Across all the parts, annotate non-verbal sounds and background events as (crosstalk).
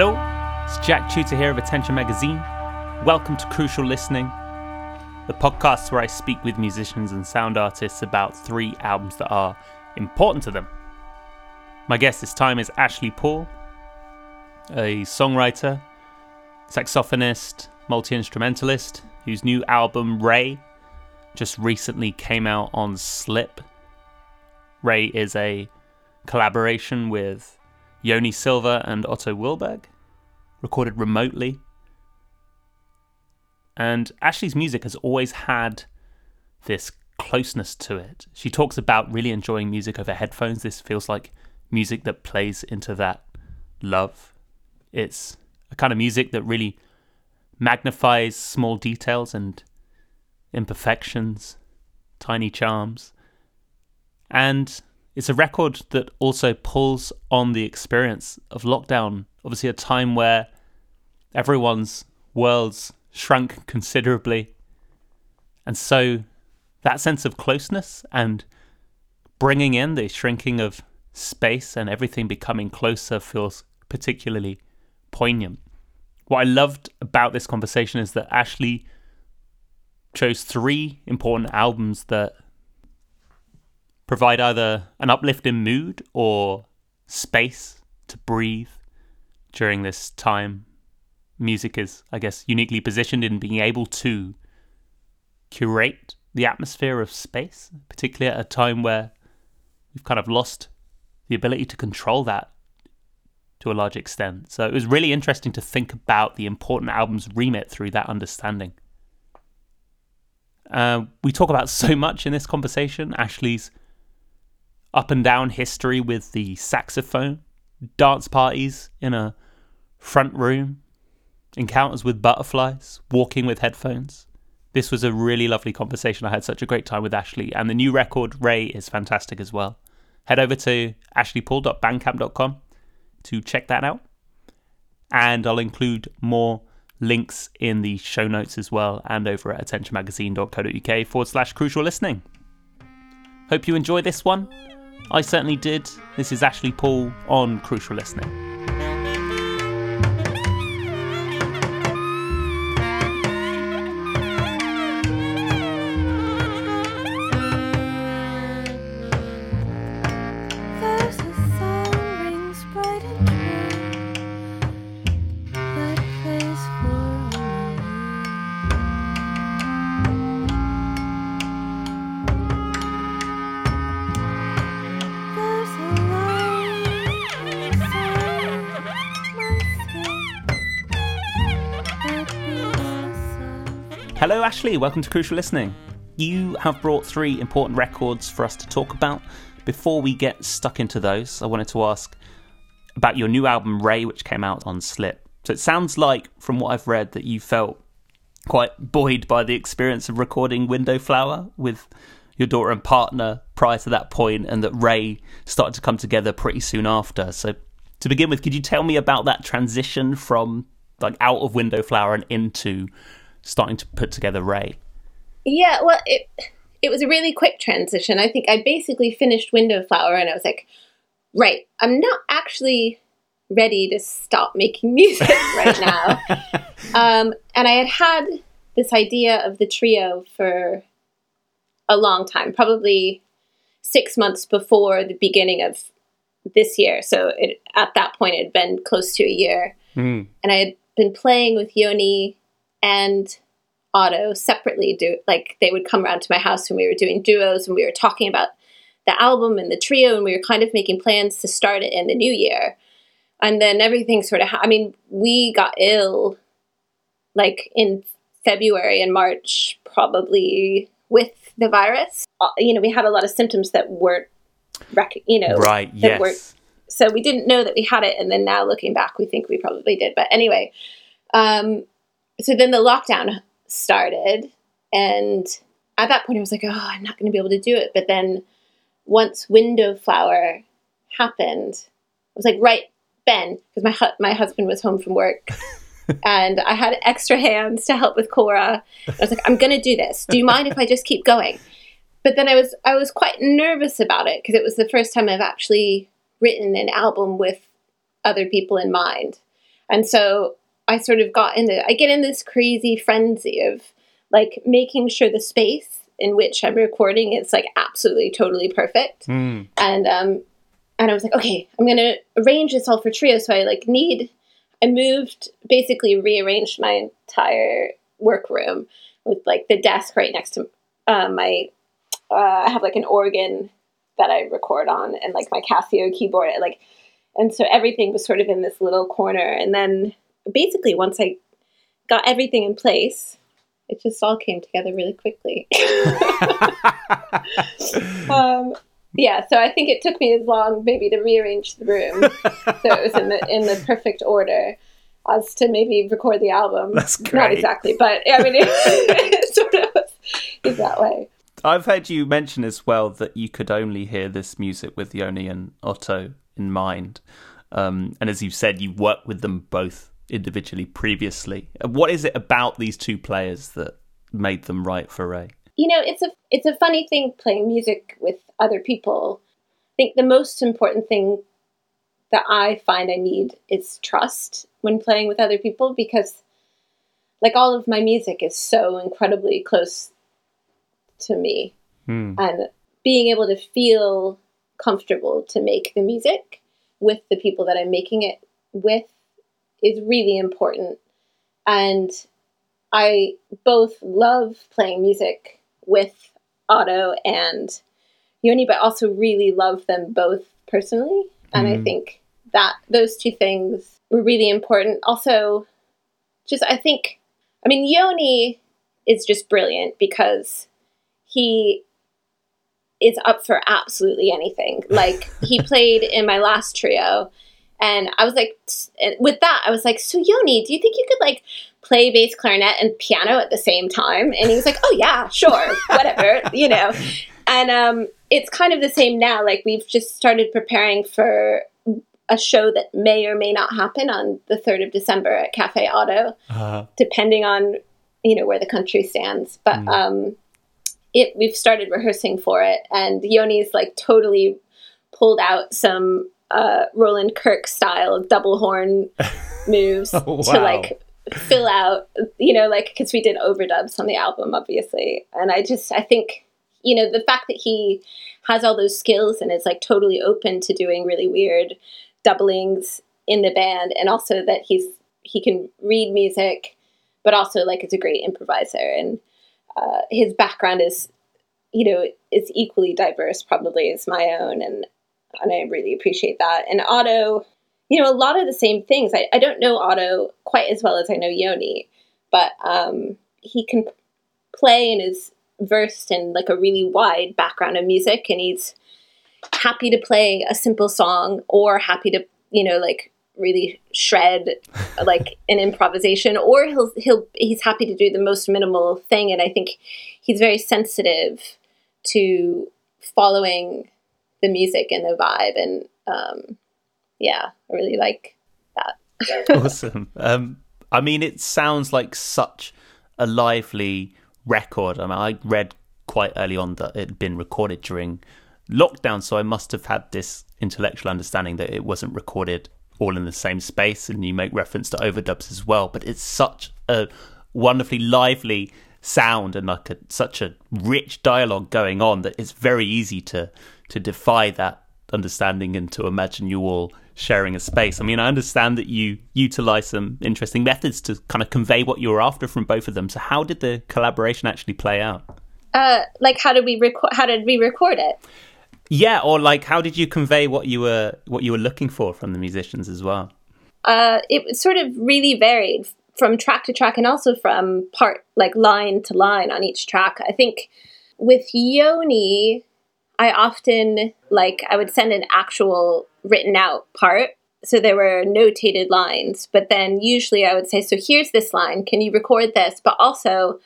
Hello, it's Jack Chuter here of Attention Magazine. Welcome to Crucial Listening, the podcast where I speak with musicians and sound artists about three albums that are important to them. My guest this time is Ashley Paul, a songwriter, saxophonist, multi instrumentalist, whose new album, Ray, just recently came out on Slip. Ray is a collaboration with Yoni Silver and Otto Willberg, recorded remotely. And Ashley's music has always had this closeness to it. She talks about really enjoying music over headphones. This feels like music that plays into that love. It's a kind of music that really magnifies small details and imperfections, tiny charms. And it's a record that also pulls on the experience of lockdown. Obviously, a time where everyone's worlds shrunk considerably. And so that sense of closeness and bringing in the shrinking of space and everything becoming closer feels particularly poignant. What I loved about this conversation is that Ashley chose three important albums that provide either an uplifting mood or space to breathe during this time. Music is, I guess, uniquely positioned in being able to curate the atmosphere of space, particularly at a time where we've kind of lost the ability to control that to a large extent. So it was really interesting to think about the important album's remit through that understanding. Uh, we talk about (laughs) so much in this conversation Ashley's up and down history with the saxophone, dance parties in a front room, encounters with butterflies, walking with headphones. This was a really lovely conversation. I had such a great time with Ashley, and the new record, Ray, is fantastic as well. Head over to ashleypaul.bandcamp.com to check that out. And I'll include more links in the show notes as well and over at attentionmagazine.co.uk forward slash crucial listening. Hope you enjoy this one. I certainly did. This is Ashley Paul on Crucial Listening. Hello, Ashley. Welcome to Crucial Listening. You have brought three important records for us to talk about. Before we get stuck into those, I wanted to ask about your new album, Ray, which came out on Slip. So it sounds like, from what I've read, that you felt quite buoyed by the experience of recording Window Flower with your daughter and partner prior to that point, and that Ray started to come together pretty soon after. So, to begin with, could you tell me about that transition from like out of Window Flower and into starting to put together Ray? Yeah, well, it it was a really quick transition. I think I basically finished Window Flower and I was like, right, I'm not actually ready to stop making (laughs) music right now. (laughs) um, and I had had this idea of the trio for a long time, probably six months before the beginning of this year. So it, at that point, it had been close to a year. Mm. And I had been playing with Yoni and Otto separately do like they would come around to my house when we were doing duos and we were talking about the album and the trio and we were kind of making plans to start it in the new year. And then everything sort of ha- i mean we got ill like in february and march probably with the virus. Uh, you know we had a lot of symptoms that weren't rec- you know right yes. so we didn't know that we had it. And then now looking back we think we probably did. But anyway um so then the lockdown started. And at that point, I was like, oh, I'm not going to be able to do it. But then once Window Flower happened, I was like, right, Ben, because my, hu- my husband was home from work. (laughs) and I had extra hands to help with Cora. I was like, I'm going to do this. Do you mind if I just keep going? But then I was I was quite nervous about it because it was the first time I've actually written an album with other people in mind. And so I sort of got into I get in this crazy frenzy of like making sure the space in which I'm recording is like absolutely totally perfect. Mm. And um and I was like, okay, I'm gonna arrange this all for trio. So I like need I moved basically rearranged my entire workroom with like the desk right next to uh, my uh, I have like an organ that I record on and like my Casio keyboard like and so everything was sort of in this little corner and then basically once I got everything in place it just all came together really quickly. (laughs) um, yeah, so I think it took me as long maybe to rearrange the room so it was in the in the perfect order as to maybe record the album. That's great. Not exactly, but I mean, it, (laughs) it sort of is that way. I've heard you mention as well that you could only hear this music with Yoni and Otto in mind. Um, and as you said, you work with them both individually previously. What is it about these two players that made them right for Ray? You know, it's a it's a funny thing playing music with other people. I think the most important thing that I find I need is trust when playing with other people because like all of my music is so incredibly close to me Hmm. and being able to feel comfortable to make the music with the people that I'm making it with is really important. And I both love playing music with Otto and Yoni, but also really love them both personally. And I Mhm. think that those two things were really important. Also, just I think, I mean, Yoni is just brilliant because he is up for absolutely anything. Like he (laughs) played in my last trio, and I was like, and with that, I was like, so Yoni, do you think you could like play bass clarinet and piano at the same time? And he was like, oh yeah, sure, (laughs) whatever, you know. And um, it's kind of the same now. Like we've just started preparing for a show that may or may not happen on the third of December at Cafe Oto Uh, depending on you know where the country stands but Mm. um it we've started rehearsing for it and yoni's like totally pulled out some uh roland kirk style double horn (laughs) moves Oh, to like fill out you know like because we did overdubs on the album obviously. And i just i think you know the fact that he has all those skills and is like totally open to doing really weird doublings in the band and also that he's he can read music but also like is a great improviser. And uh, his background is you know is equally diverse probably as my own. And and i really appreciate that. And otto you know a lot of the same things. I, I don't know otto quite as well as i know yoni but um, he can play and is versed in like a really wide background of music and he's happy to play a simple song or happy to you know like really shred (laughs) like an improvisation or he'll he'll he's happy to do the most minimal thing. And i think he's very sensitive to following the music and the vibe and um yeah i really like that (laughs) awesome. Um, I mean, it sounds like such a lively record. I mean, I read quite early on that it had been recorded during lockdown, so I must have had this intellectual understanding that it wasn't recorded all in the same space. And you make reference to overdubs as well, but it's such a wonderfully lively sound and like a, such a rich dialogue going on that it's very easy to to defy that understanding and to imagine you all sharing a space. I mean, I understand that you utilize some interesting methods to kind of convey what you were after from both of them. So, how did the collaboration actually play out? uh like how did we record how did we record it Yeah, or like, how did you convey what you were what you were looking for from the musicians as well? uh, it sort of really varied from track to track and also from part like line to line on each track i think with yoni i often like i would send an actual written out part. So there were notated lines but then usually i would say so here's this line. Can you record this? But also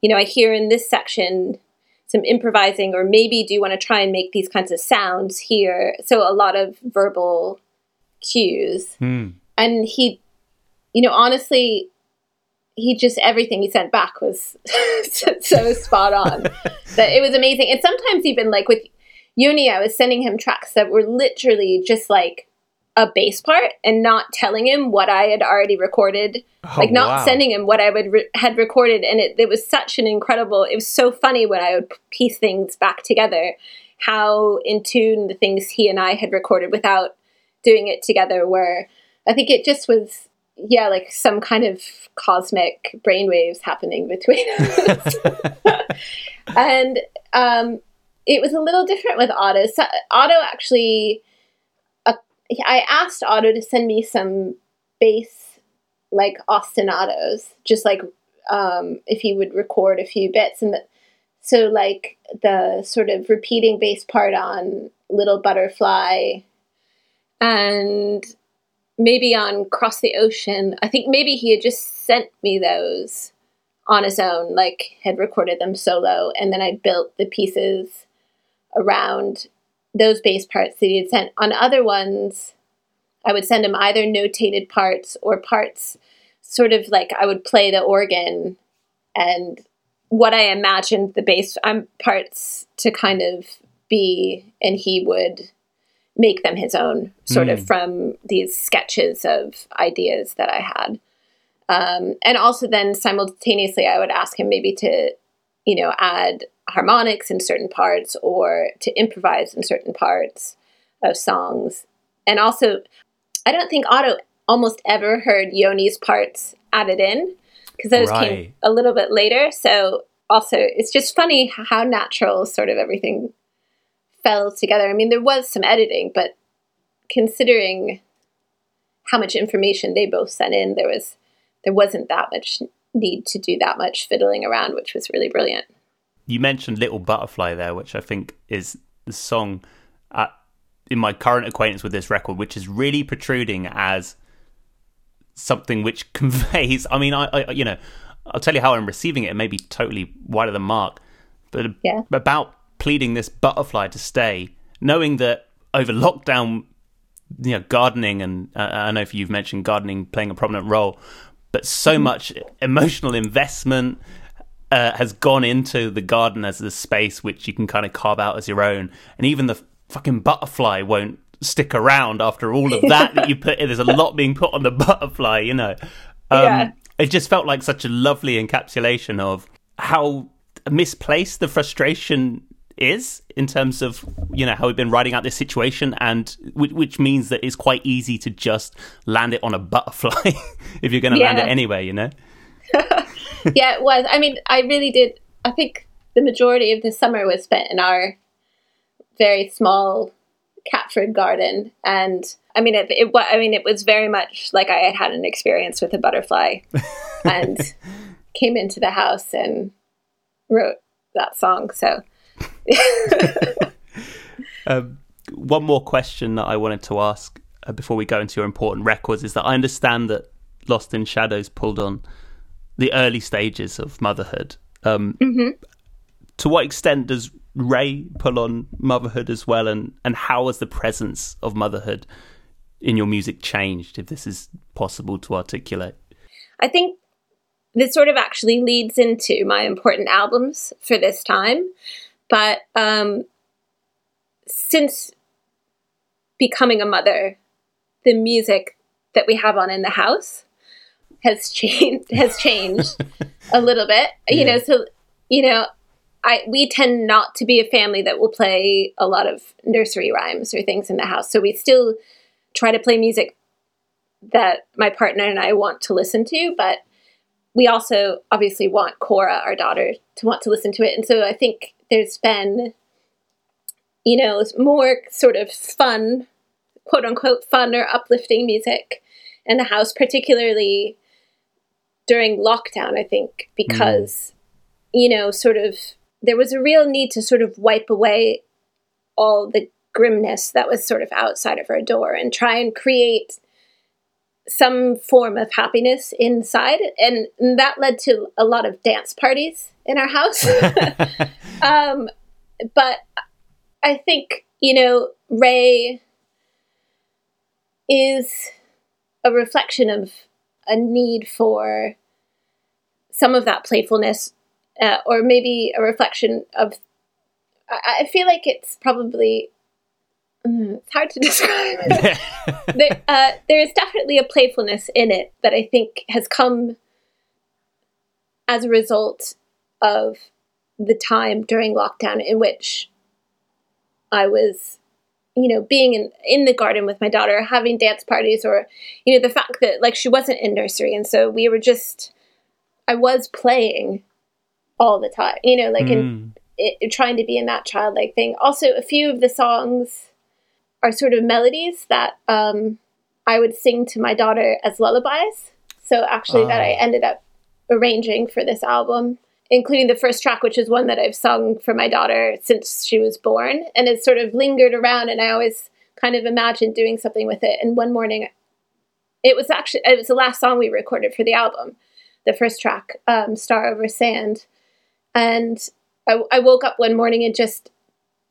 you know i hear in this section some improvising or maybe do you want to try and make these kinds of sounds here? So a lot of verbal cues. Hmm. and he you know honestly he just everything he sent back was (laughs) so spot on. (laughs) That it was amazing. And sometimes even like with Yoni i was sending him tracks that were literally just like a bass part and not telling him what I had already recorded, Oh, like not wow. sending him what I would re- had recorded, and it, it was such an incredible. It was so funny when I would piece things back together, how in tune the things he and I had recorded without doing it together were. I think it just was, yeah, like some kind of cosmic brainwaves happening between us, (laughs) (laughs) and um, it was a little different with Otto. So, Otto actually I asked Otto to send me some bass like ostinatos, just like um, if he would record a few bits, and the, so like the sort of repeating bass part on Little Butterfly, and maybe on Cross the Ocean. I think maybe he had just sent me those on his own, like had recorded them solo, and then I built the pieces around those bass parts that he had sent. On other ones, I would send him either notated parts or parts sort of like I would play the organ and what I imagined the bass um, parts to kind of be, and he would make them his own, sort of Mm. from these sketches of ideas that I had. Um, and also, then simultaneously, I would ask him maybe to, you know, add harmonics in certain parts or to improvise in certain parts of songs. And also, I don't think Otto almost ever heard Yoni's parts added in because those Right. came a little bit later. So, also, it's just funny how natural sort of everything fell together. I mean, there was some editing, but considering how much information they both sent in, there was there wasn't that much need to do that much fiddling around, which was really brilliant. You mentioned Little Butterfly there, which I think is the song uh, in my current acquaintance with this record, which is really protruding as something which (laughs) conveys. I mean, I, I you know, I'll tell you how I'm receiving it. It may be totally wide of the mark, but Yeah. about pleading this butterfly to stay, knowing that over lockdown, you know, gardening and uh, I know if you've mentioned gardening playing a prominent role, but so much emotional investment uh, has gone into the garden as a space which you can kind of carve out as your own, and even the fucking butterfly won't stick around after all of that that you put in. There's a lot being put on the (laughs) butterfly, you know. Um, Yeah. It just felt like such a lovely encapsulation of how misplaced the frustration is in terms of you know how we've been writing out this situation and which, which means that it's quite easy to just land it on a butterfly (laughs) if you're going to land it Yeah. anyway you know (laughs) yeah, it was. I mean, I really did. I think the majority of the summer was spent in our very small Catford garden, and I mean, it, it. I mean, it was very much like I had had an experience with a butterfly, (laughs) and came into the house and wrote that song. So (laughs) Um, one more question that I wanted to ask uh, before we go into your important records is that I understand that Lost in Shadows pulled on the early stages of motherhood. Um, To what extent does Ray pull on motherhood as well, and, and how has the presence of motherhood in your music changed, if this is possible to articulate? I think this sort of actually leads into my important albums for this time. But um, since becoming a mother, the music that we have on in the house has changed (laughs) has changed a (laughs) little bit. You know, so you know, I we tend not to be a family that will play a lot of nursery rhymes or things in the house. So we still try to play music that my partner and I want to listen to, but we also obviously want Cora, our daughter, to want to listen to it. And so I think there's been, you know, more sort of fun, quote unquote, fun or uplifting music in the house, particularly during lockdown, I think, because, you know, sort of there was a real need to sort of wipe away all the grimness that was sort of outside of our door and try and create some form of happiness inside. And that led to a lot of dance parties in our house. (laughs) (laughs) Um, but i think you know ray is a reflection of a need for some of that playfulness uh, or maybe a reflection of I, I feel like it's probably mm, it's hard to (laughs) describe. (laughs) there, uh, there is definitely a playfulness in it that I think has come as a result of the time during lockdown in which I was, you know, being in, in the garden with my daughter, having dance parties, or, you know, the fact that like she wasn't in nursery. And so we were just, I was playing all the time, you know, like mm. in it, trying to be in that childlike thing. Also, a few of the songs are sort of melodies that um, I would sing to my daughter as lullabies. So actually, that I ah. ended up arranging for this album, including the first track, which is one that I've sung for my daughter since she was born, and it's sort of lingered around. And I always kind of imagined doing something with it. And one morning, it was actually it was the last song we recorded for the album, the first track, um, "Star Over Sand," and I, I woke up one morning and just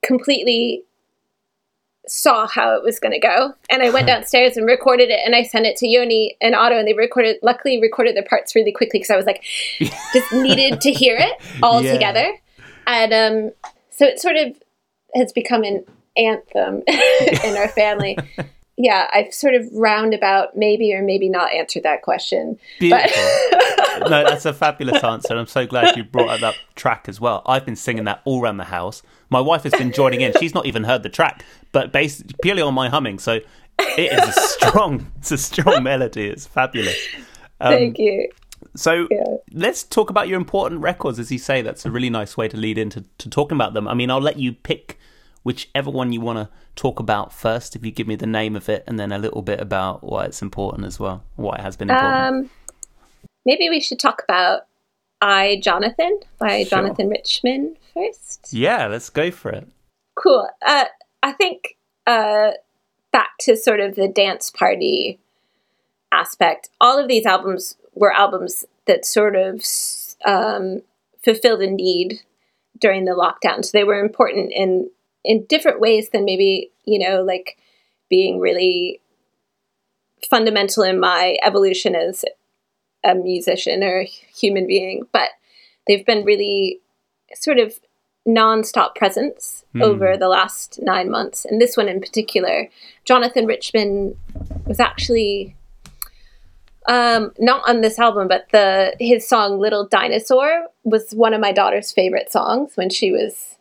completely saw how it was going to go. And I went downstairs and recorded it and I sent it to Yoni and Otto and they recorded, luckily recorded the parts really quickly because I was like, (laughs) just needed to hear it all yeah. together. And um, so it sort of has become an anthem (laughs) in our family. (laughs) yeah, I've sort of roundabout maybe or maybe not answered that question. Beautiful. But (laughs) no, that's a fabulous answer. And I'm so glad you brought up that track as well. I've been singing that all around the house. My wife has been joining in. She's not even heard the track, but based purely on my humming. So it is a strong, it's a strong melody. It's fabulous. Um, Thank you. So yeah. let's talk about your important records, as you say. That's a really nice way to lead into to talking about them. I mean, I'll let you pick whichever one you want to talk about first. If you give me the name of it and then a little bit about why it's important as well, why it has been important. Um, maybe we should talk about I Jonathan by sure. Jonathan Richman first. Yeah, let's go for it. Cool. Uh, I think uh, back to sort of the dance party aspect. All of these albums were albums that sort of um, fulfilled a need during the lockdown. So they were important in in different ways than maybe you know like being really fundamental in my evolution as a musician or a human being but they've been really sort of non-stop presence mm. over the last nine months and this one in particular jonathan richman was actually um, not on this album but the his song little dinosaur was one of my daughter's favorite songs when she was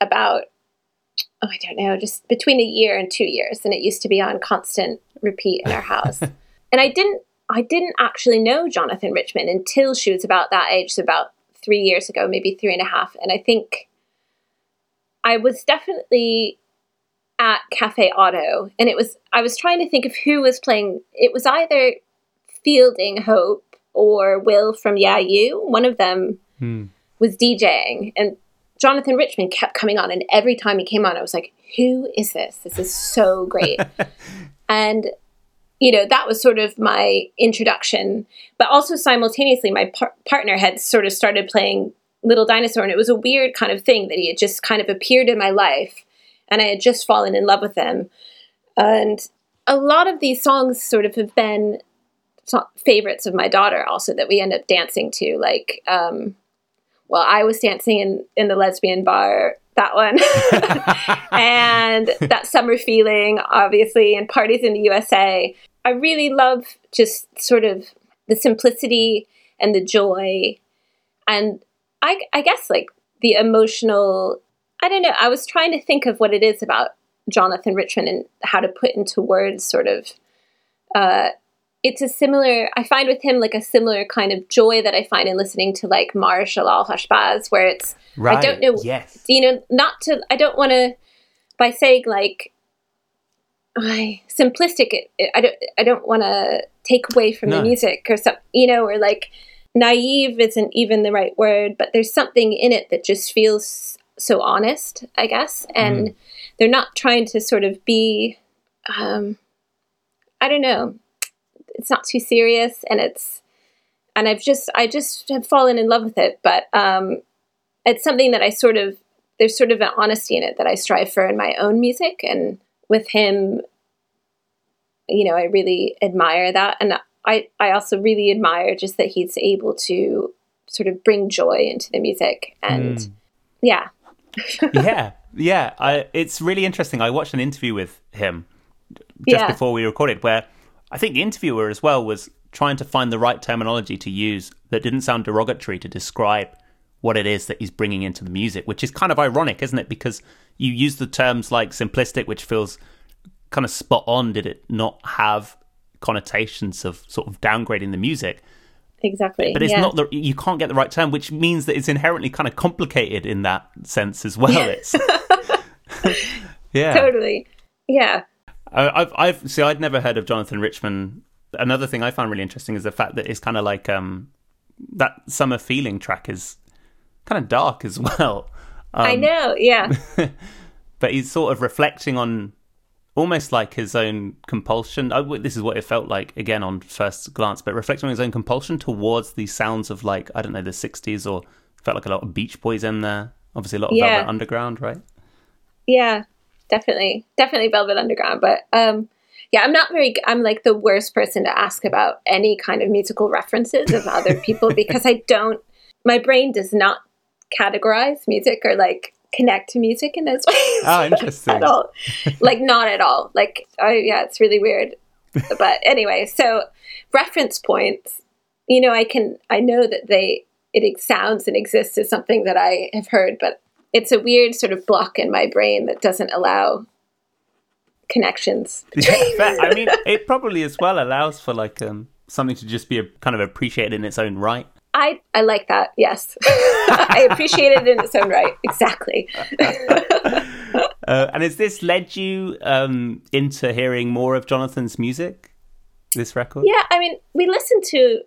about oh, I don't know, just between a year and two years. And it used to be on constant repeat in our (laughs) house. and I didn't I didn't actually know Jonathan Richman until she was about that age, so about three years ago, maybe three and a half. And I think I was definitely at Cafe Oto, and it was I was trying to think of who was playing. It was either Fielding Hope or Will from Yeah You. One of them hmm. was DJing, and Jonathan Richman kept coming on, and every time he came on, I was like, "Who is this? This is so great." (laughs) and you know, that was sort of my introduction. But also simultaneously, my par- partner had sort of started playing Little Dinosaur, and it was a weird kind of thing that he had just kind of appeared in my life, and I had just fallen in love with him. And a lot of these songs sort of have been favorites of my daughter, also that we end up dancing to, like. Um, well, I was dancing in, in the lesbian bar, that one, (laughs) and that summer feeling, obviously, and parties in the USA. I really love just sort of the simplicity and the joy, and I, I guess like the emotional. I don't know. I was trying to think of what it is about Jonathan Richman and how to put into words sort of uh, it's a similar i find with him like a similar kind of joy that i find in listening to like marshall al hashbaz where it's right. i don't know yes you know not to i don't want to by saying like I simplistic it, it, i don't i don't want to take away from no. the music or something you know or like naive isn't even the right word but there's something in it that just feels so honest i guess and mm. they're not trying to sort of be um i don't know it's not too serious and it's and I've just I just have fallen in love with it. But um, it's something that I sort of there's sort of an honesty in it that I strive for in my own music, and with him, you know, I really admire that, and I I also really admire just that he's able to sort of bring joy into the music, and mm. yeah, (laughs) yeah. Yeah, I, it's really interesting. I watched an interview with him just Yeah. before we recorded where I think the interviewer as well was trying to find the right terminology to use that didn't sound derogatory to describe what it is that he's bringing into the music, which is kind of ironic, isn't it? Because you use the terms like simplistic, which feels kind of spot on. Did it not have connotations of sort of downgrading the music? Exactly. But it's yeah. not the you can't get the right term, which means that it's inherently kind of complicated in that sense as well. It's (laughs) (laughs) yeah. totally. Yeah. I- I've I've see I'd never heard of Jonathan Richman. Another thing I found really interesting is the fact that it's kind of like um that summer feeling track is kind of dark as (laughs) well. I Um, know. Yeah. (laughs) but he's sort of reflecting on almost like his own compulsion. I, this is what it felt like again on first glance, but reflecting on his own compulsion towards the sounds of like I don't know the '60s or felt like a lot of Beach Boys in there. Obviously, a lot of Yeah. Velvet Underground, right? Yeah, definitely, definitely Velvet Underground. But um, yeah, I'm not very. I'm like the worst person to ask about any kind of musical references of other (laughs) people because I don't. My brain does not categorize music or like connect to music in those (laughs) ways. Oh, interesting. at all. Like not at all. Like oh yeah, it's really weird. But anyway, so reference points. You know, I can. I know that they. It sounds and exists as something that I have heard, but it's a weird sort of block in my brain that doesn't allow connections. Yeah. (laughs) I mean, it probably as well allows for like um something to just be a, kind of appreciated in its own right. I I like that. Yes, (laughs) I appreciate it in its own right. Exactly. (laughs) Uh, and has this led you um, into hearing more of Jonathan's music? This record? yeah, I mean, we listen to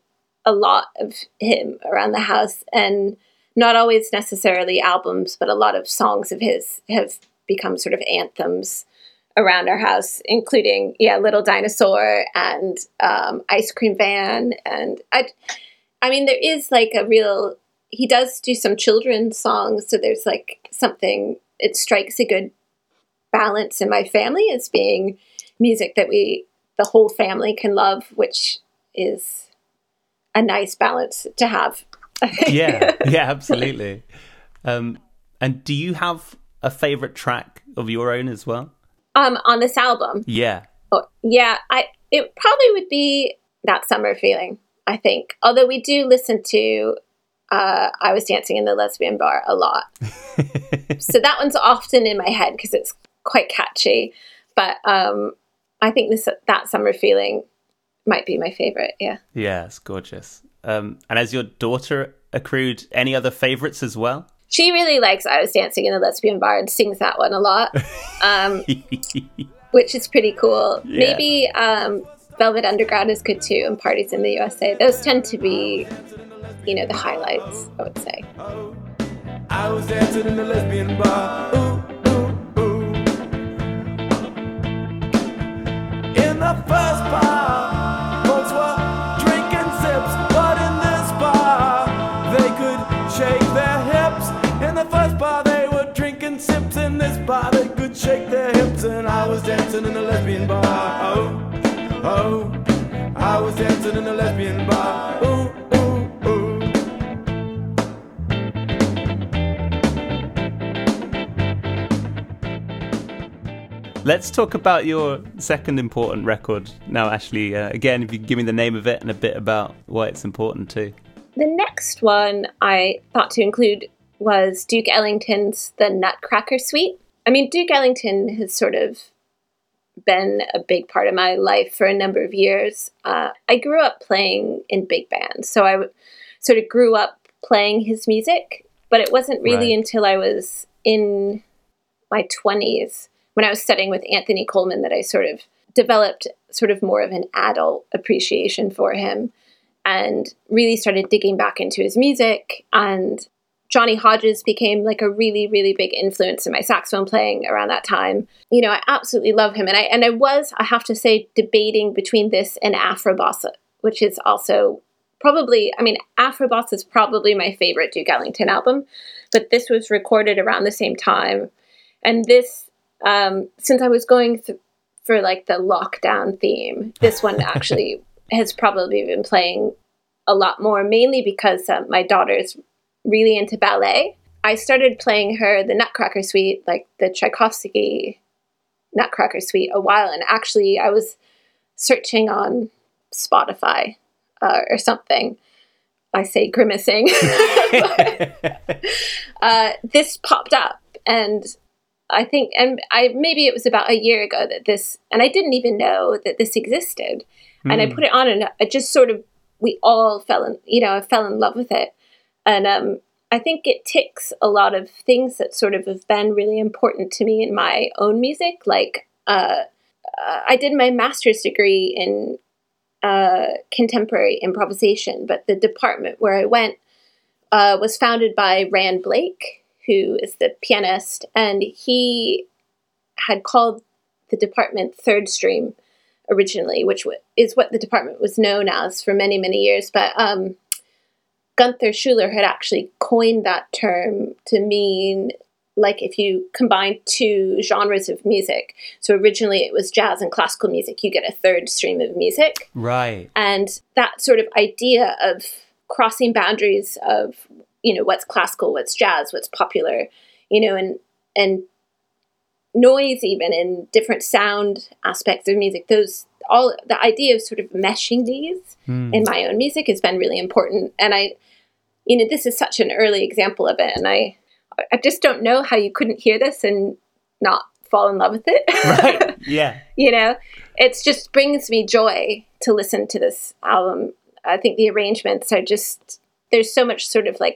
a lot of him around the house, and not always necessarily albums, but a lot of songs of his have become sort of anthems around our house, including yeah, Little Dinosaur and um, Ice Cream Van, and I, I mean, there is like a real. He does do some children's songs, so there's like something. It strikes a good balance in my family as being music that we, the whole family, can love, which is a nice balance to have. Yeah, (laughs) yeah, absolutely. Um, and do you have a favorite track of your own as well? um, on this album. Yeah, Oh, yeah, I it probably would be that summer feeling. I think, although we do listen to uh, "I Was Dancing in the Lesbian Bar" a lot, (laughs) so that one's often in my head because it's quite catchy. But um, I think this that summer feeling might be my favorite. Yeah. yeah, it's gorgeous. Um, and has your daughter accrued any other favorites as well? She really likes I Was Dancing in the Lesbian Bar and sings that one a lot, (laughs) um, which is pretty cool. Yeah. Maybe um, Velvet Underground is good too, and Parties in the USA. Those tend to be, you know, the highlights, I would say. I was dancing in the lesbian bar. Ooh, ooh, ooh. In the first bar, In this bar, they could shake their hips, and I was dancing in the lesbian bar. Oh, oh, I was dancing in the lesbian bar. Ooh, ooh, ooh. Let's talk about your second important record now, Ashley. Uh, again, if you could give me the name of it and a bit about why it's important too. The next one I thought to include was Duke Ellington's The Nutcracker Suite. I mean, Duke Ellington has sort of been a big part of my life for a number of years. Uh, I grew up playing in big bands, so I w- sort of grew up playing his music, but it wasn't really Right. until I was in my 20s when I was studying with Anthony Coleman that I sort of developed sort of more of an adult appreciation for him and really started digging back into his music and Johnny Hodges became like a really really big influence in my saxophone playing around that time. You know, I absolutely love him and I and I was I have to say debating between this and Afrobossa, which is also probably I mean Afrobossa is probably my favorite Duke Ellington album, but this was recorded around the same time and this um since I was going th- for like the lockdown theme, this one (laughs) actually has probably been playing a lot more, mainly because uh, my daughter's really into ballet. I started playing her the Nutcracker Suite, like the Tchaikovsky Nutcracker Suite, a while. And actually, I was searching on Spotify uh, or something. I say grimacing. (laughs) uh, this popped up, and I think, and I maybe it was about a year ago that this, and I didn't even know that this existed. And I put it on, and I just sort of, we all fell in, you know, I fell in love with it. And um, I think it ticks a lot of things that sort of have been really important to me in my own music. Like, uh, uh, I did my master's degree in uh, contemporary improvisation, but the department where I went uh, was founded by Ran Blake, who is the pianist, and he had called the department Third Stream originally, which w- is what the department was known as for many, many years. But um, Gunther Schuller had actually coined that term to mean like if you combine two genres of music. So originally it was jazz and classical music, you get a third stream of music. right. And that sort of idea of crossing boundaries of, you know, what's classical, what's jazz, what's popular, you know, and and noise even in different sound aspects of music, those all the idea of sort of meshing these in my own music has been really important. And I you know, this is such an early example of it and I I just don't know how you couldn't hear this and not fall in love with it. Right. (laughs) Yeah. you know it's just brings me joy to listen to this album i think the arrangements are just there's so much sort of like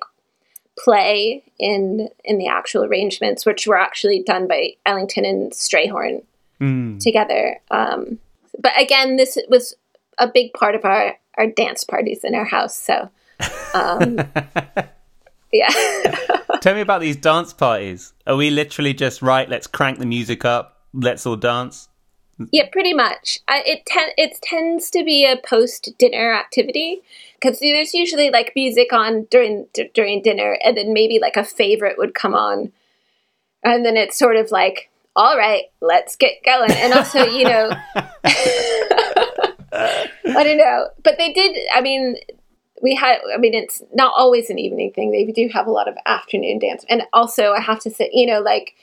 play in in the actual arrangements which were actually done by ellington and strayhorn Mm. together um but again this was a big part of our our dance parties in our house so um (laughs) yeah (laughs) Tell me about these dance parties. Are we literally just right? Let's crank the music up. Let's all dance. Yeah, pretty much. I, it ten- it tends to be a post dinner activity because there's usually like music on during d- during dinner, and then maybe like a favorite would come on, and then it's sort of like, all right, let's get going. And also, you know, (laughs) I don't know, but they did. I mean, we had. I mean, it's not always an evening thing. They do have a lot of afternoon dance, and also I have to say, you know, like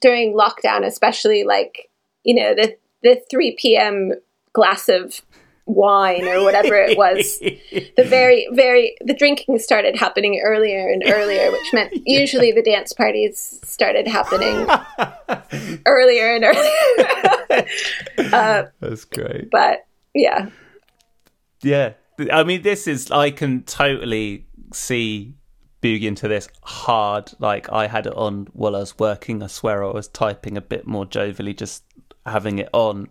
during lockdown, especially like you know the the 3 p.m. glass of wine or whatever it was (laughs) the very very the drinking started happening earlier and earlier which meant (laughs) usually the dance parties started happening (laughs) earlier and earlier uh, That's great. but yeah Yeah. I mean, this is, I can totally see boogie into this hard. Like, I had it on while I was working. I swear I was typing a bit more jovially, just having it on.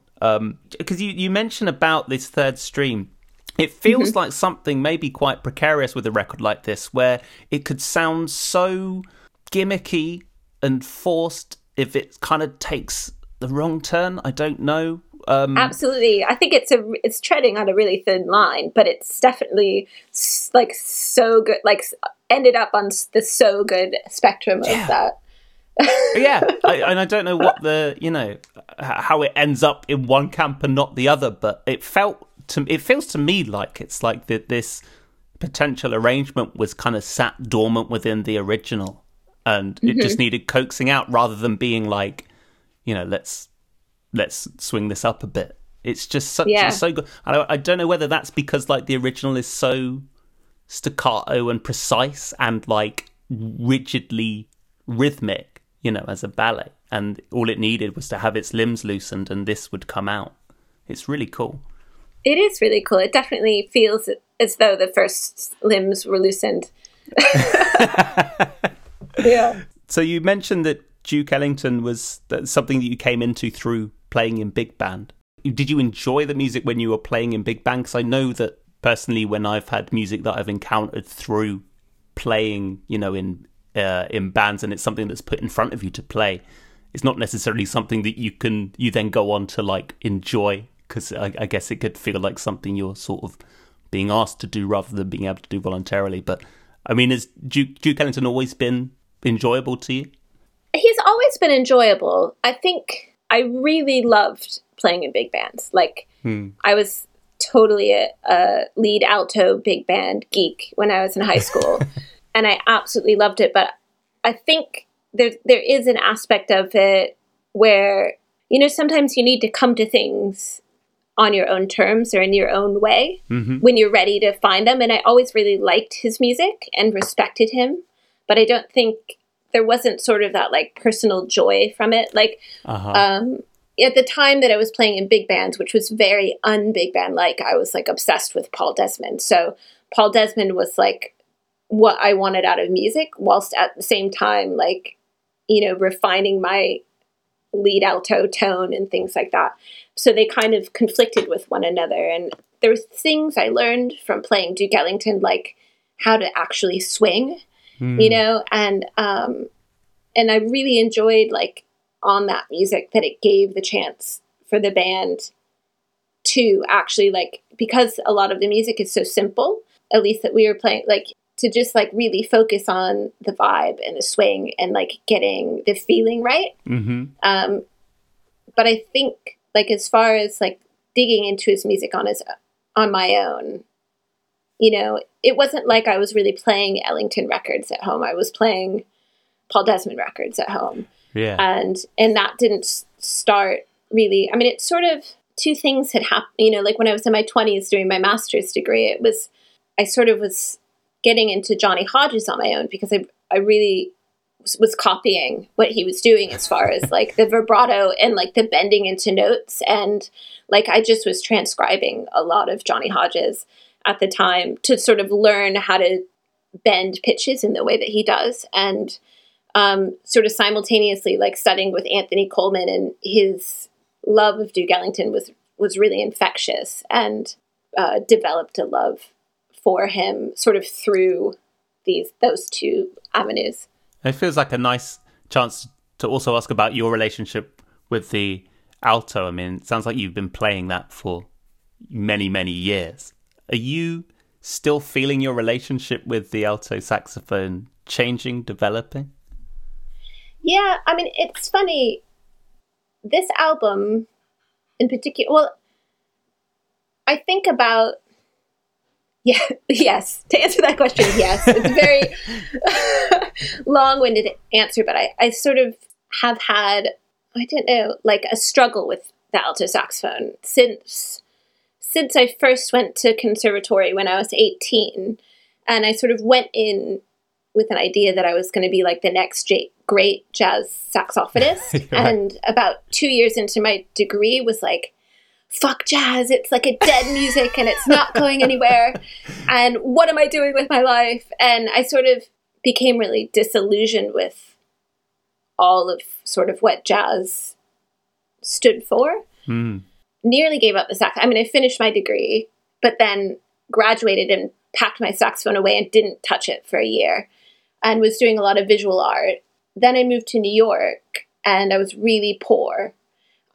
Because you, you mentioned about this third stream. It feels like something maybe quite precarious with a record like this, where it could sound so gimmicky and forced if it kind of takes the wrong turn. I don't know. Um, absolutely i think it's a it's treading on a really thin line but it's definitely like so good like ended up on the so good spectrum Yeah. of that yeah, I, and I don't know what the you know how it ends up in one camp and not the other, but it felt to it feels to me like it's like that this potential arrangement was kind of sat dormant within the original, and it just mm-hmm. needed coaxing out rather than being like, you know, let's let's swing this up a bit. It's just such Yeah. so good. I, I don't know whether that's because like the original is so staccato and precise and like rigidly rhythmic, you know, as a ballet. And all it needed was to have its limbs loosened and this would come out. It's really cool. It is really cool. It definitely feels as though the first limbs were loosened. (laughs) yeah. So you mentioned that Duke Ellington was something that you came into through playing in big band. Did you enjoy the music when you were playing in big band? Because I know that personally, when I've had music that I've encountered through playing, you know, in uh, in bands, and it's something that's put in front of you to play, it's not necessarily something that you can you then go on to like enjoy. Because I, I guess it could feel like something you're sort of being asked to do rather than being able to do voluntarily. But I mean, has Duke, Duke Ellington always been enjoyable to you? He's always been enjoyable. I think I really loved playing in big bands. Like, I was totally a, a lead alto big band geek when I was in high school, (laughs) and I absolutely loved it. But I think there there is an aspect of it where you know sometimes you need to come to things on your own terms or in your own way hmm when you're ready to find them. And I always really liked his music and respected him, but I don't think there wasn't sort of that like personal joy from it. Like Uh-huh. um, at the time that I was playing in big bands, which was very un-big band like, I was like obsessed with Paul Desmond. So Paul Desmond was like what I wanted out of music, whilst at the same time, like you know, refining my lead alto tone and things like that. So they kind of conflicted with one another, and there was things I learned from playing Duke Ellington, like how to actually swing Hmm. you know and um and i really enjoyed like on that music that it gave the chance for the band to actually like because a lot of the music is so simple at least that we were playing like to just like really focus on the vibe and the swing and like getting the feeling right. Hmm um but i think like as far as like digging into his music on his on my own you know it wasn't like i was really playing ellington records at home. I was playing paul desmond records at home. Yeah. and and that didn't start really i mean it's sort of two things had happened you know like when i was in my 20s doing my master's degree it was i sort of was getting into johnny hodges on my own because i i really was- copying what he was doing as far as (laughs) like the vibrato and like the bending into notes. And like i just was transcribing a lot of johnny hodges at the time to sort of learn how to bend pitches in the way that he does. And um, sort of simultaneously like studying with Anthony Coleman and his love of Duke Ellington was was really infectious and uh, developed a love for him sort of through these those two avenues. It feels like a nice chance to also ask about your relationship with the alto. I mean, it sounds like you've been playing that for many, many years. Are you still feeling your relationship with the alto saxophone changing, developing? Yeah, I mean it's funny. This album, in particular, well, I think about. Yeah. (laughs) Yes. To answer that question, yes. It's a very (laughs) long-winded answer, but I, I sort of have had I don't know like a struggle with the alto saxophone since since I first went to conservatory when I was eighteen, and I sort of went in with an idea that I was going to be like the next j- great jazz saxophonist. (laughs) Right. And about two years into my degree, was like, "Fuck jazz! It's like a dead music, and it's not going anywhere. And what am I doing with my life?" And I sort of became really disillusioned with all of sort of what jazz stood for Hmm. nearly gave up the sax. I mean, I finished my degree, but then graduated and packed my saxophone away and didn't touch it for a year and was doing a lot of visual art. Then I moved to New York and I was really poor.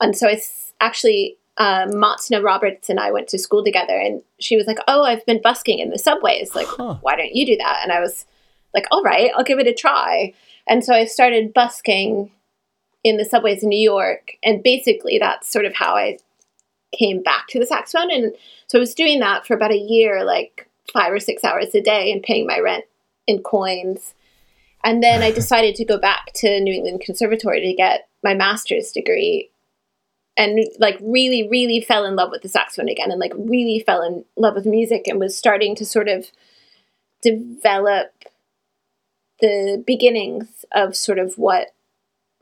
And so I actually, um, Matana Roberts and I went to school together and she was like, Oh, I've been busking in the subways. Like, Huh. why don't you do that? And I was like, All right, I'll give it a try. And so I started busking in the subways in New York. And basically, that's sort of how I came back to the saxophone. And so I was doing that for about a year, like five or six hours a day and paying my rent in coins. And then I (laughs) decided to go back to New England Conservatory to get my master's degree and like really, really fell in love with the saxophone again and like really fell in love with music and was starting to sort of develop the beginnings of sort of what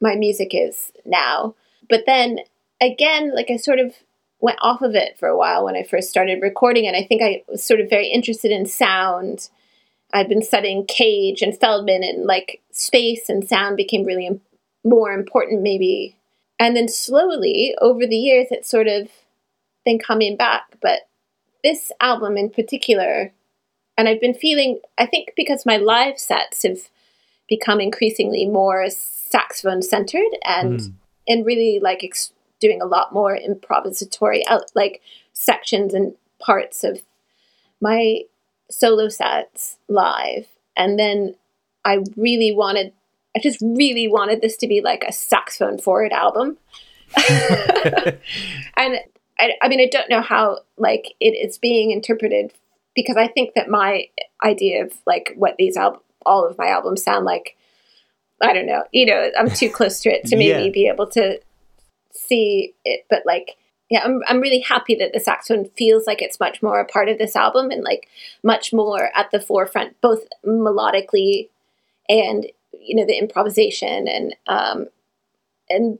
my music is now. But then again, like I sort of went off of it for a while when I first started recording and I think I was sort of very interested in sound. I'd been studying Cage and Feldman, and like space and sound became really more important, maybe. And then slowly over the years, it's sort of been coming back. But this album in particular, and I've been feeling, I think because my live sets have become increasingly more saxophone centered and Mm. and really like ex- doing a lot more improvisatory out like sections and parts of my solo sets live and then i really wanted i just really wanted this to be like a saxophone forward album (laughs) and I, I mean i don't know how like it is being interpreted because i think that my idea of like what these al- all of my albums sound like I don't know. You know, I'm too close to it to maybe Yeah. be able to see it. But like, yeah, I'm I'm really happy that the saxophone feels like it's much more a part of this album and like much more at the forefront, both melodically and you know the improvisation and um and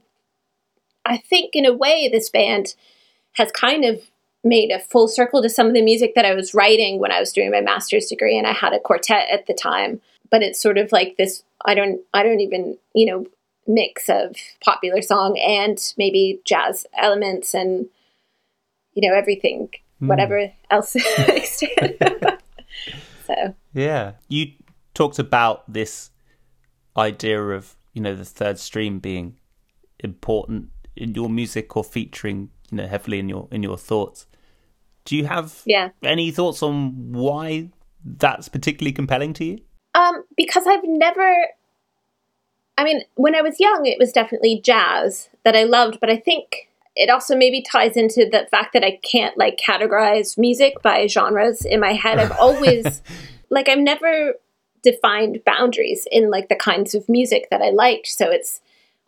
I think in a way this band has kind of made a full circle to some of the music that I was writing when I was doing my master's degree and I had a quartet at the time. But it's sort of like this I don't I don't even you know mix of popular song and maybe jazz elements and you know everything whatever else (laughs) (laughs) so. Yeah. You talked about this idea of, you know, the third stream being important in your music or featuring, you know, heavily in your in your thoughts. Do you have yeah any thoughts on why that's particularly compelling to you? Um, because I've never. I mean, when I was young, it was definitely jazz that I loved, but I think it also maybe ties into the fact that I can't like categorize music by genres in my head. I've (laughs) always, like, I've never defined boundaries in like the kinds of music that I liked. So it's,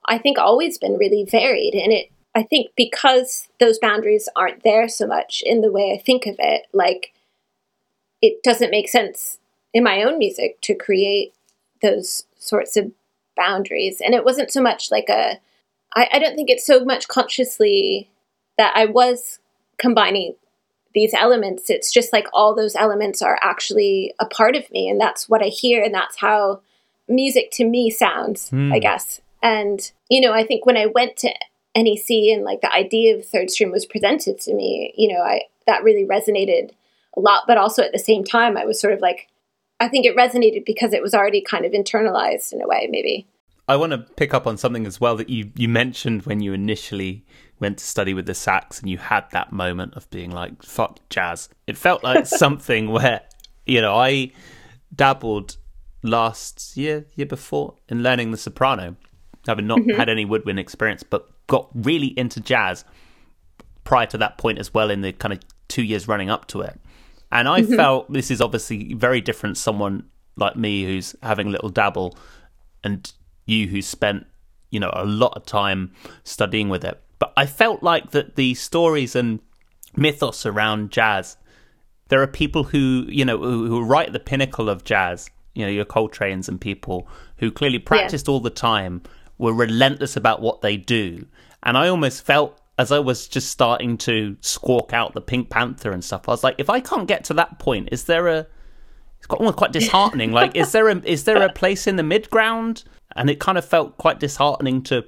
I think, always been really varied. And it, I think because those boundaries aren't there so much in the way I think of it, like, it doesn't make sense in my own music to create those sorts of boundaries. And it wasn't so much like a, I, I don't think it's so much consciously that I was combining these elements. It's just like all those elements are actually a part of me. And that's what I hear. And that's how music to me sounds, hmm. I guess. And, you know, I think when I went to NEC and like the idea of third stream was presented to me, you know, I, that really resonated a lot. But also at the same time, I was sort of like, I think it resonated because it was already kind of internalized in a way, maybe. I want to pick up on something as well that you, you mentioned when you initially went to study with the sax and you had that moment of being like, fuck jazz. It felt like (laughs) something where, you know, I dabbled last year, year before, in learning the soprano, having not mm-hmm. had any woodwind experience, but got really into jazz prior to that point as well in the kind of two years running up to it. And I mm-hmm. felt this is obviously very different. Someone like me who's having a little dabble, and you who spent you know a lot of time studying with it. But I felt like that the stories and mythos around jazz, there are people who you know who, who are right at the pinnacle of jazz. You know your Coltrane's and people who clearly practiced all the time, were relentless about what they do, and I almost felt as I was just starting to squawk out the Pink Panther and stuff, I was like, if I can't get to that point, is there a? It's got almost quite (laughs) disheartening. like, is there a is there a place in the mid ground? And it kind of felt quite disheartening to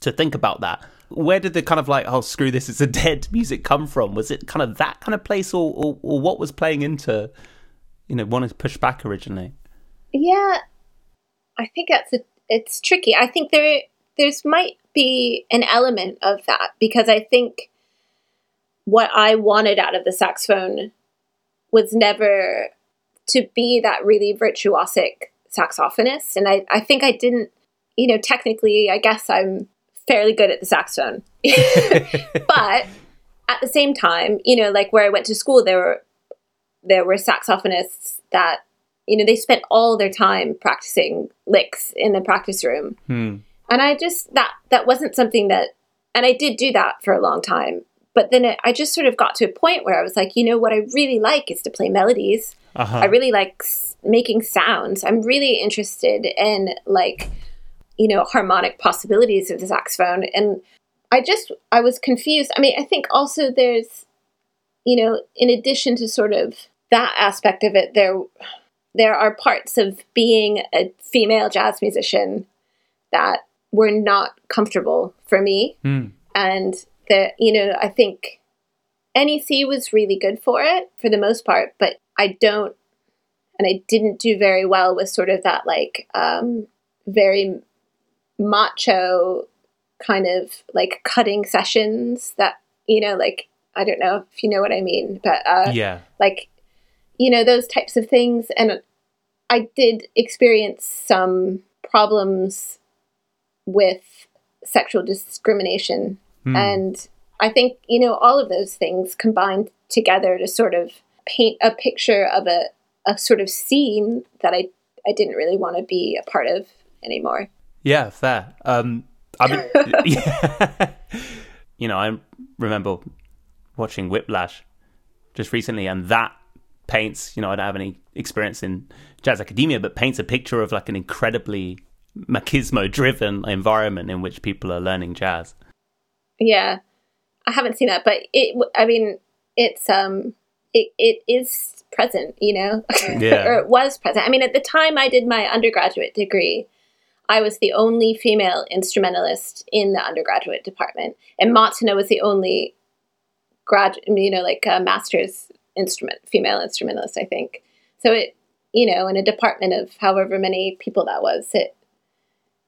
to think about that. Where did the kind of like, oh screw this, it's a dead music come from? Was it kind of that kind of place, or or, or what was playing into, you know, wanting to push back originally? Yeah, I think that's a, it's tricky. I think there there's might be an element of that because I think what I wanted out of the saxophone was never to be that really virtuosic saxophonist. And I, I think I didn't, you know, technically, I guess I'm fairly good at the saxophone. (laughs) but at the same time, you know, like where I went to school, there were there were saxophonists that, you know, they spent all their time practicing licks in the practice room. Hmm. And I just that that wasn't something that and I did do that for a long time. But then it, I just sort of got to a point where I was like, you know, what I really like is to play melodies. Uh-huh. I really like s- making sounds. I'm really interested in like, you know, harmonic possibilities of the saxophone. And I just, I was confused. I mean, I think also there's, you know, in addition to sort of that aspect of it, there, there are parts of being a female jazz musician that were not comfortable for me. Hmm. And the, you know, I think NEC was really good for it for the most part, but I don't, and I didn't do very well with sort of that like um, very macho kind of like cutting sessions that, you know, like, I don't know if you know what I mean, but uh, Yeah. like, you know, those types of things. And I did experience some problems with sexual discrimination Hmm. and I think, you know, all of those things combined together to sort of paint a picture of a, a sort of scene that I, I didn't really want to be a part of anymore. Yeah, fair. Um, I mean, yeah. (laughs) (laughs) you know, I remember watching Whiplash just recently, and that paints. You know, I don't have any experience in jazz academia, but paints a picture of like an incredibly machismo-driven environment in which people are learning jazz. Yeah, I haven't seen that, but it. I mean, it's um, it it is present. You know, Yeah. (laughs) or it was present. I mean, at the time I did my undergraduate degree, I was the only female instrumentalist in the undergraduate department, and Matana was the only grad, you know, like a master's instrument female instrumentalist. I think so. It you know, in a department of however many people that was, it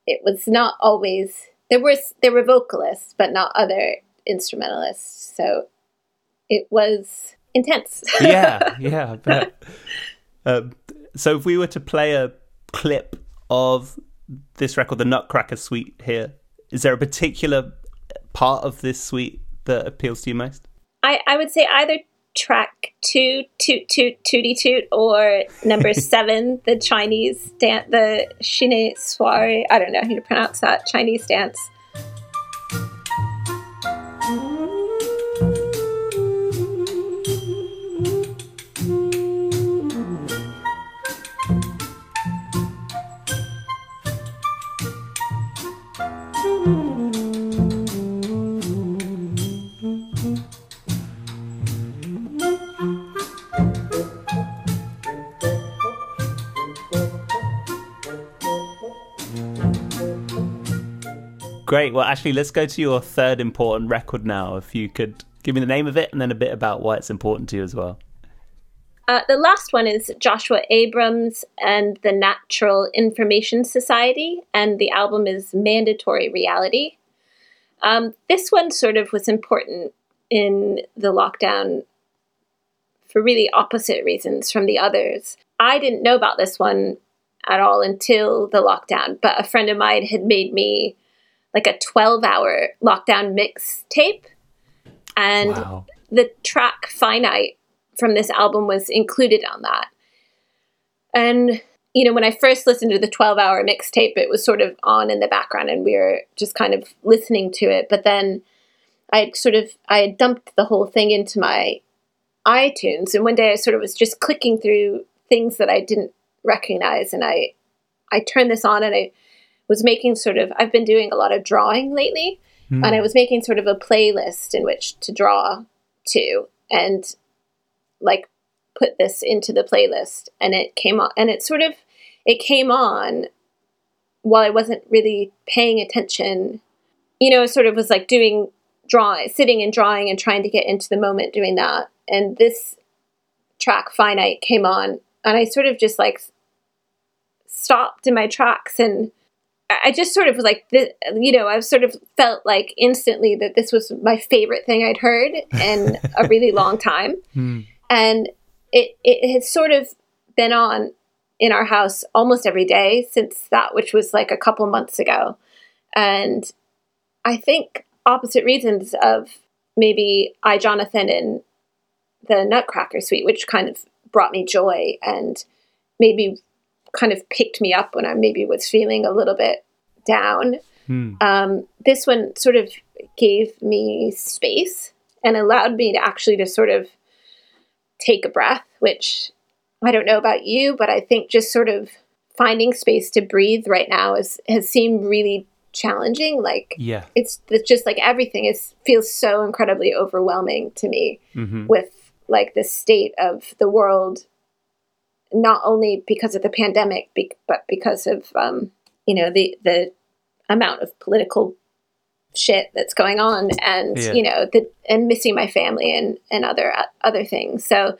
it was not always there was there were vocalists, but not other instrumentalists. So it was intense. yeah, yeah, (laughs) I bet. Um, so if we were to play a clip of this record, the Nutcracker Suite here, is there a particular part of this suite that appeals to you most? I, I would say either track two, toot, toot, tooty toot, or number (laughs) seven, the Chinese dance, the Chinoiserie. I don't know how to pronounce that Chinese dance. Great. Well, actually, let's go to your third important record now. If you could give me the name of it and then a bit about why it's important to you as well. Uh, the last one is Joshua Abrams and the Natural Information Society, and the album is Mandatory Reality. Um, this one sort of was important in the lockdown for really opposite reasons from the others. I didn't know about this one at all until the lockdown, but a friend of mine had made me like a 12 hour lockdown mix tape. And Wow. the track Finite from this album was included on that. And, you know, when I first listened to the 12 hour mixtape, it was sort of on in the background and we were just kind of listening to it. But then I sort of, I had dumped the whole thing into my iTunes. And one day I sort of was just clicking through things that I didn't recognize. And I, I turned this on and I was making sort of, I've been doing a lot of drawing lately hmm. and I was making sort of a playlist in which to draw to and like put this into the playlist and it came on and it sort of it came on while I wasn't really paying attention. You know, sort of was like doing drawing sitting and drawing and trying to get into the moment doing that and this track finite came on and I sort of just like stopped in my tracks and I just sort of was like, this, you know, I sort of felt like instantly that this was my favorite thing I'd heard in a (laughs) really long time. Hmm. And it, it has sort of been on in our house almost every day since that, which was like a couple months ago. And I think opposite reasons of maybe I, Jonathan, and the Nutcracker Suite, which kind of brought me joy and made me kind of picked me up when I maybe was feeling a little bit down. Um, this one sort of gave me space and allowed me to actually to sort of take a breath, which I don't know about you, but I think just sort of finding space to breathe right now is, has seemed really challenging. Like Yeah. it's, it's just like everything is feels so incredibly overwhelming to me hmm with like the state of the world not only because of the pandemic but because of um, you know the the amount of political shit that's going on and Yeah. you know the and missing my family and and other other things so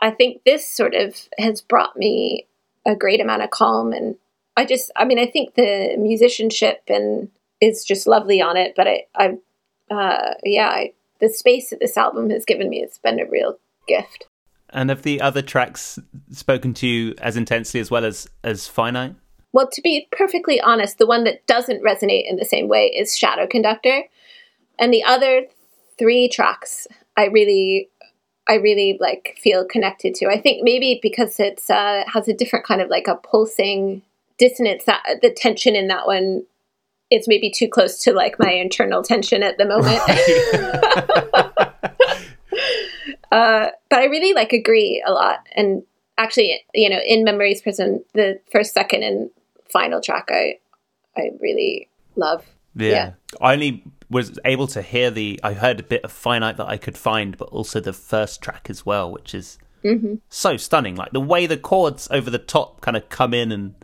i think this sort of has brought me a great amount of calm and i just i mean i think the musicianship and is just lovely on it but i i uh yeah I, the space that this album has given me has been a real gift And have the other tracks spoken to you as intensely as well as as finite? Well, to be perfectly honest, the one that doesn't resonate in the same way is Shadow Conductor. And the other three tracks I really I really like feel connected to. I think maybe because it's uh has a different kind of like a pulsing dissonance that the tension in that one is maybe too close to like my internal tension at the moment. (laughs) (laughs) uh, but I really like agree a lot. And actually, you know, in Memories Prison, the first, second, and final track, I I really love. Yeah. Yeah. I only was able to hear the. I heard a bit of finite that I could find, but also the first track as well, which is so stunning. Like the way the chords over the top kind of come in and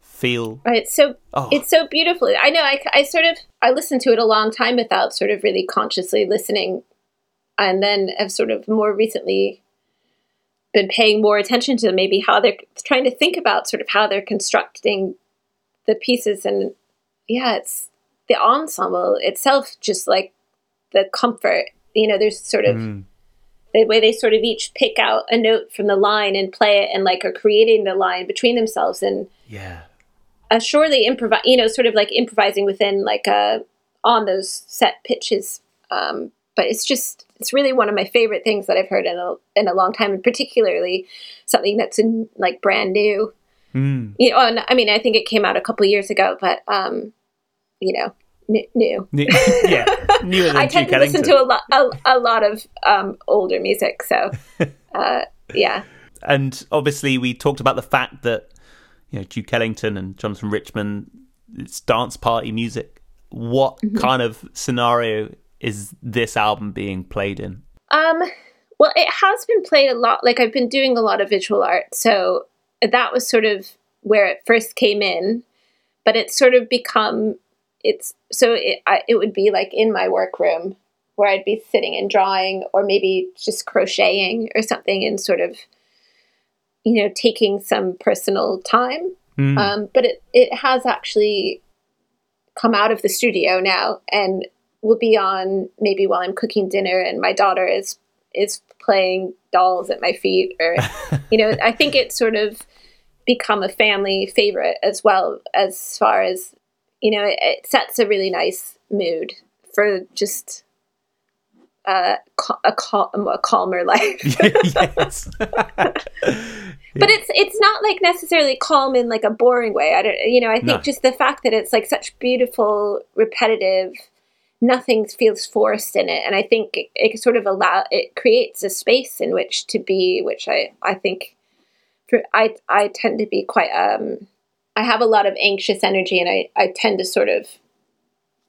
feel. Right, It's so Oh. it's so beautiful. I know. I, I sort of I listened to it a long time without sort of really consciously listening, and then have sort of more recently been paying more attention to maybe how they're trying to think about sort of how they're constructing the pieces and yeah, it's the ensemble itself just like the comfort. You know, there's sort of Mm. the way they sort of each pick out a note from the line and play it and like are creating the line between themselves and Yeah. uh, surely improvise, you know, sort of like improvising within like uh, on those set pitches. Um, but it's just it's really one of my favorite things that I've heard in a in a long time, and particularly something that's in, like brand new. Mm. You know, and, I mean, I think it came out a couple years ago, but um, you know, n- new. N- yeah. (laughs) Newer than I tend to listen to a lot a, a lot of um, older music, so (laughs) uh, yeah. and obviously we talked about the fact that you know Duke Ellington and Jonathan Richman it's dance party music. What Mm-hmm. kind of scenario is this album being played in? Um, well, it has been played a lot. Like I've been doing a lot of visual art, so that was sort of where it first came in. But it's sort of become it's so it I, it would be like in my workroom where I'd be sitting and drawing, or maybe just crocheting or something, and sort of you know taking some personal time. Mm. Um, but it it has actually come out of the studio now and will be on maybe while I'm cooking dinner and my daughter is is playing dolls at my feet or (laughs) you know I think it's sort of become a family favorite as well as far as you know it, it sets a really nice mood for just uh, a, cal- a calmer (laughs) life. (laughs) yes. but it's it's not like necessarily calm in like a boring way. I don't, you know, I think No. just the fact that it's like such beautiful, repetitive, nothing feels forced in it, and I think it, it sort of allow it creates a space in which to be, which I I think for I I tend to be quite um I have a lot of anxious energy, and I I tend to sort of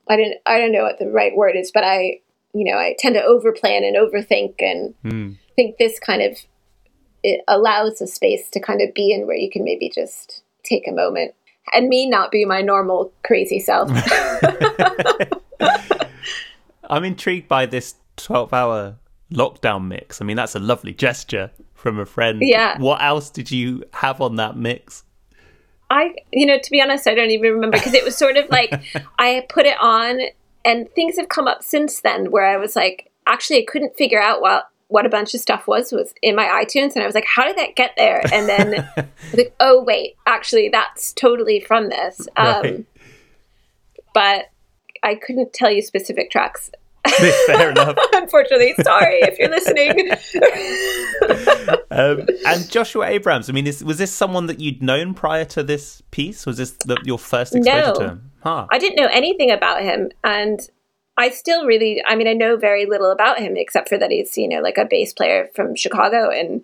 I don't I don't know what the right word is, but I you know I tend to overplan and overthink and Mm. think this kind of it allows a space to kind of be in where you can maybe just take a moment and me not be my normal crazy self. (laughs) (laughs) I'm intrigued by this 12 hour lockdown mix. I mean, that's a lovely gesture from a friend. Yeah. What else did you have on that mix? I, you know, to be honest, I don't even remember because it was sort of like (laughs) I put it on and things have come up since then where I was like, actually, I couldn't figure out what what a bunch of stuff was was in my iTunes, and I was like, how did that get there? And then (laughs) like, oh wait, actually, that's totally from this. Um, Right. But I couldn't tell you specific tracks. Fair (laughs) enough. Unfortunately, sorry if you're listening. Um, and Joshua Abrams, I mean, is, was this someone that you'd known prior to this piece? Was this the, your first exposure No. to him? Huh. I didn't know anything about him, and I still really, I mean, I know very little about him except for that he's, you know, like a bass player from Chicago, and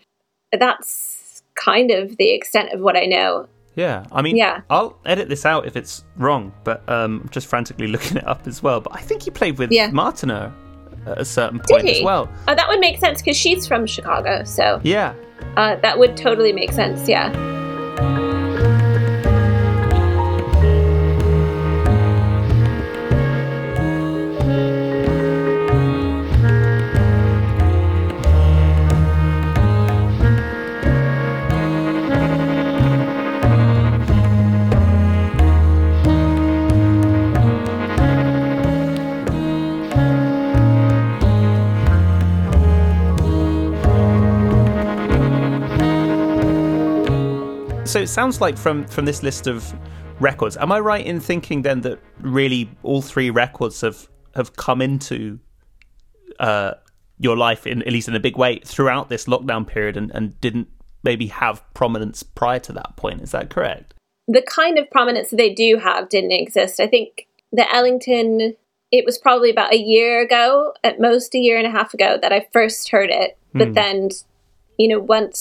that's kind of the extent of what I know. Yeah, I mean, Yeah. I'll edit this out if it's wrong, but um, I'm just frantically (laughs) looking it up as well. But I think he played with Yeah. Matana at a certain point as well. Uh, that would make sense because she's from Chicago, so Yeah. uh, that would totally make sense. Yeah. Sounds like from from this list of records, am I right in thinking then that really all three records have have come into uh, your life in at least in a big way throughout this lockdown period and, and didn't maybe have prominence prior to that point? Is that correct? the kind of prominence that they do have didn't exist. I think the Ellington, it was probably about a year ago, at most a year and a half ago, that I first heard it. But Hmm. then, you know, once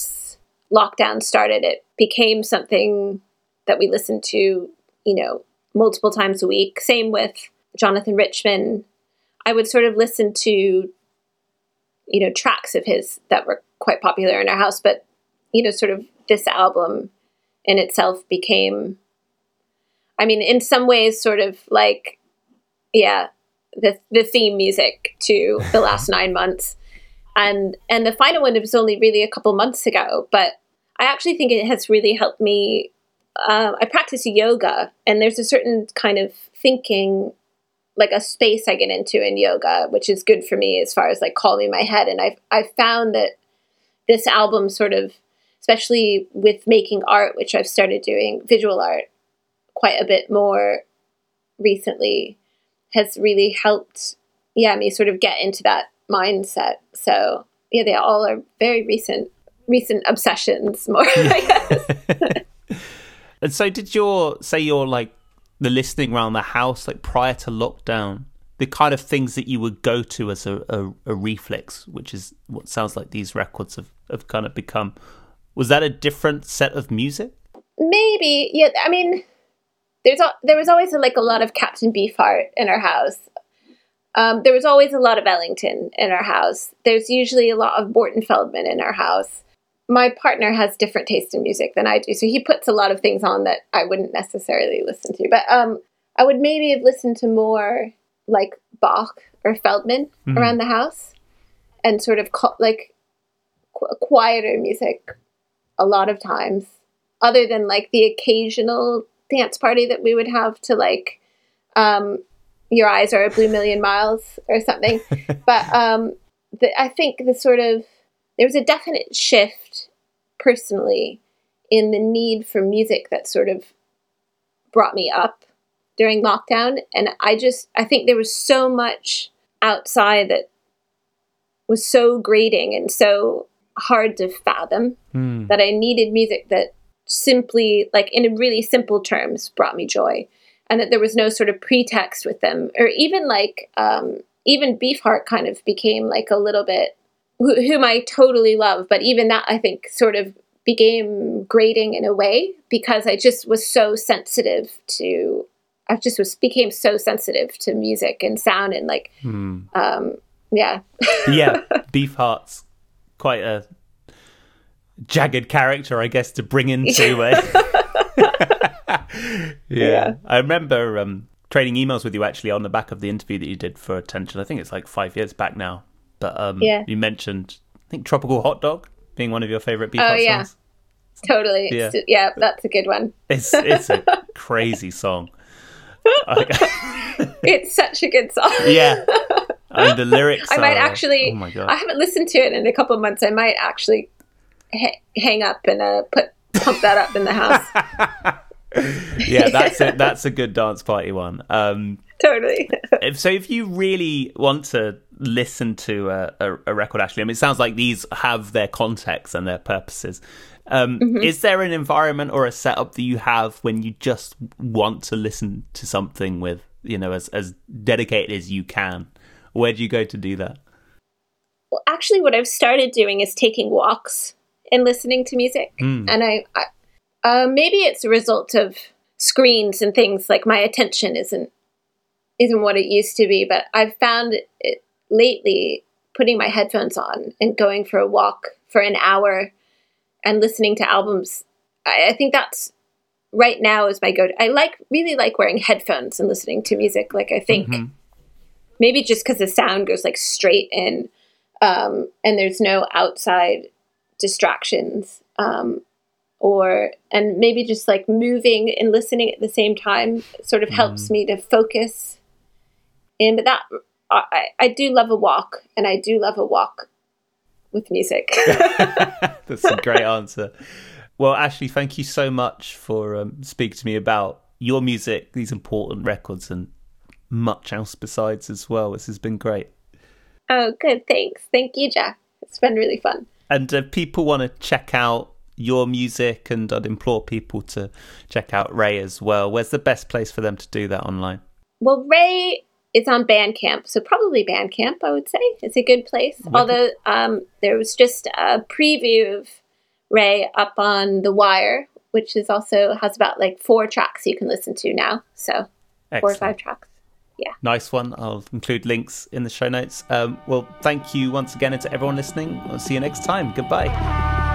lockdown started, it became something that we listened to, you know, multiple times a week. Same with Jonathan Richman. I would sort of listen to, you know, tracks of his that were quite popular in our house, but, you know, sort of this album in itself became I mean, in some ways sort of like yeah, the the theme music to the last (laughs) nine months. And and the final one was only really a couple months ago, but I actually think it has really helped me. Uh, I practice yoga, and there's a certain kind of thinking, like a space I get into in yoga, which is good for me as far as like calming my head. And I've I've found that this album sort of, especially with making art, which I've started doing visual art quite a bit more recently, has really helped, yeah, me sort of get into that mindset. So yeah, they all are very recent recent obsessions more. I guess. (laughs) and so, did your say your like the listening around the house like prior to lockdown? The kind of things that you would go to as a, a, a reflex, which is what sounds like these records have, have kind of become. Was that a different set of music? Maybe, yeah. I mean, there's a, there was always like a lot of Captain Beefheart in our house. Um, there was always a lot of Ellington in our house. There's usually a lot of Morton Feldman in our house. My partner has different taste in music than I do, so he puts a lot of things on that I wouldn't necessarily listen to. But um, I would maybe have listened to more like Bach or Feldman Mhm. around the house, and sort of co- like qu- quieter music a lot of times, other than like the occasional dance party that we would have to like um, "Your Eyes Are a Blue Million Miles" or something. (laughs) but um, the, I think the sort of there was a definite shift personally in the need for music that sort of brought me up during lockdown and i just i think there was so much outside that was so grating and so hard to fathom Hmm. that i needed music that simply like in really simple terms brought me joy and that there was no sort of pretext with them or even like um even beefheart kind of became like a little bit wh- whom i totally love but even that i think sort of became grating in a way because i just was so sensitive to i just was became so sensitive to music and sound and like Hmm. um yeah (laughs) yeah, Beefheart's quite a jagged character, I guess, to bring into (laughs) it. (laughs) (laughs) yeah. Yeah. I remember um, trading emails with you actually on the back of the interview that you did for Attention. I think it's like five years back now. But um, Yeah. you mentioned, I think, Tropical Hot Dog being one of your favorite Beefheart Oh, yeah. songs. totally Yeah. yeah. yeah that's a good one It's, it's a (laughs) crazy song. (laughs) It's such a good song yeah. I mean, the lyrics I might are- actually. Oh my God. I haven't listened to it in a couple of months. I might actually ha- hang up and uh, put pump that up in the house. Yeah, (laughs) that's it. That's a good dance party one. Um, totally. if, so, if you really want to listen to a, a, a record, actually, I mean, it sounds like these have their context and their purposes. Um, Mm-hmm. Is there an environment or a setup that you have when you just want to listen to something with, you know, as as dedicated as you can? Where do you go to do that? well, actually, what I've started doing is taking walks and listening to music, Mm. and I, I uh, maybe it's a result of screens and things like my attention isn't isn't what it used to be. But I've found it lately putting my headphones on and going for a walk for an hour and listening to albums. I, I think that's right now is my go. To I like really like wearing headphones and listening to music. Like I think Mhm. maybe just because the sound goes like straight in, um, and there's no outside distractions. Um, or and maybe just like moving and listening at the same time sort of helps me to focus in but that I, I do love a walk and i do love a walk with music (laughs) (laughs) That's a great answer. Well, Ashley, thank you so much for um, speaking to me about your music, these important records, and much else besides as well. This has been great. oh good thanks thank you jack it's been really fun And if people want to check out your music, and I'd implore people to check out Ray as well. Where's the best place for them to do that online? Well, Ray is on Bandcamp, so probably Bandcamp, I would say, It's a good place. Although um, there was just a preview of Ray up on The Wire, which is also has about like four tracks you can listen to now. So four or five tracks. Yeah. Nice one. I'll include links in the show notes. Um, well, thank you once again, and to everyone listening. I'll see you next time. Goodbye.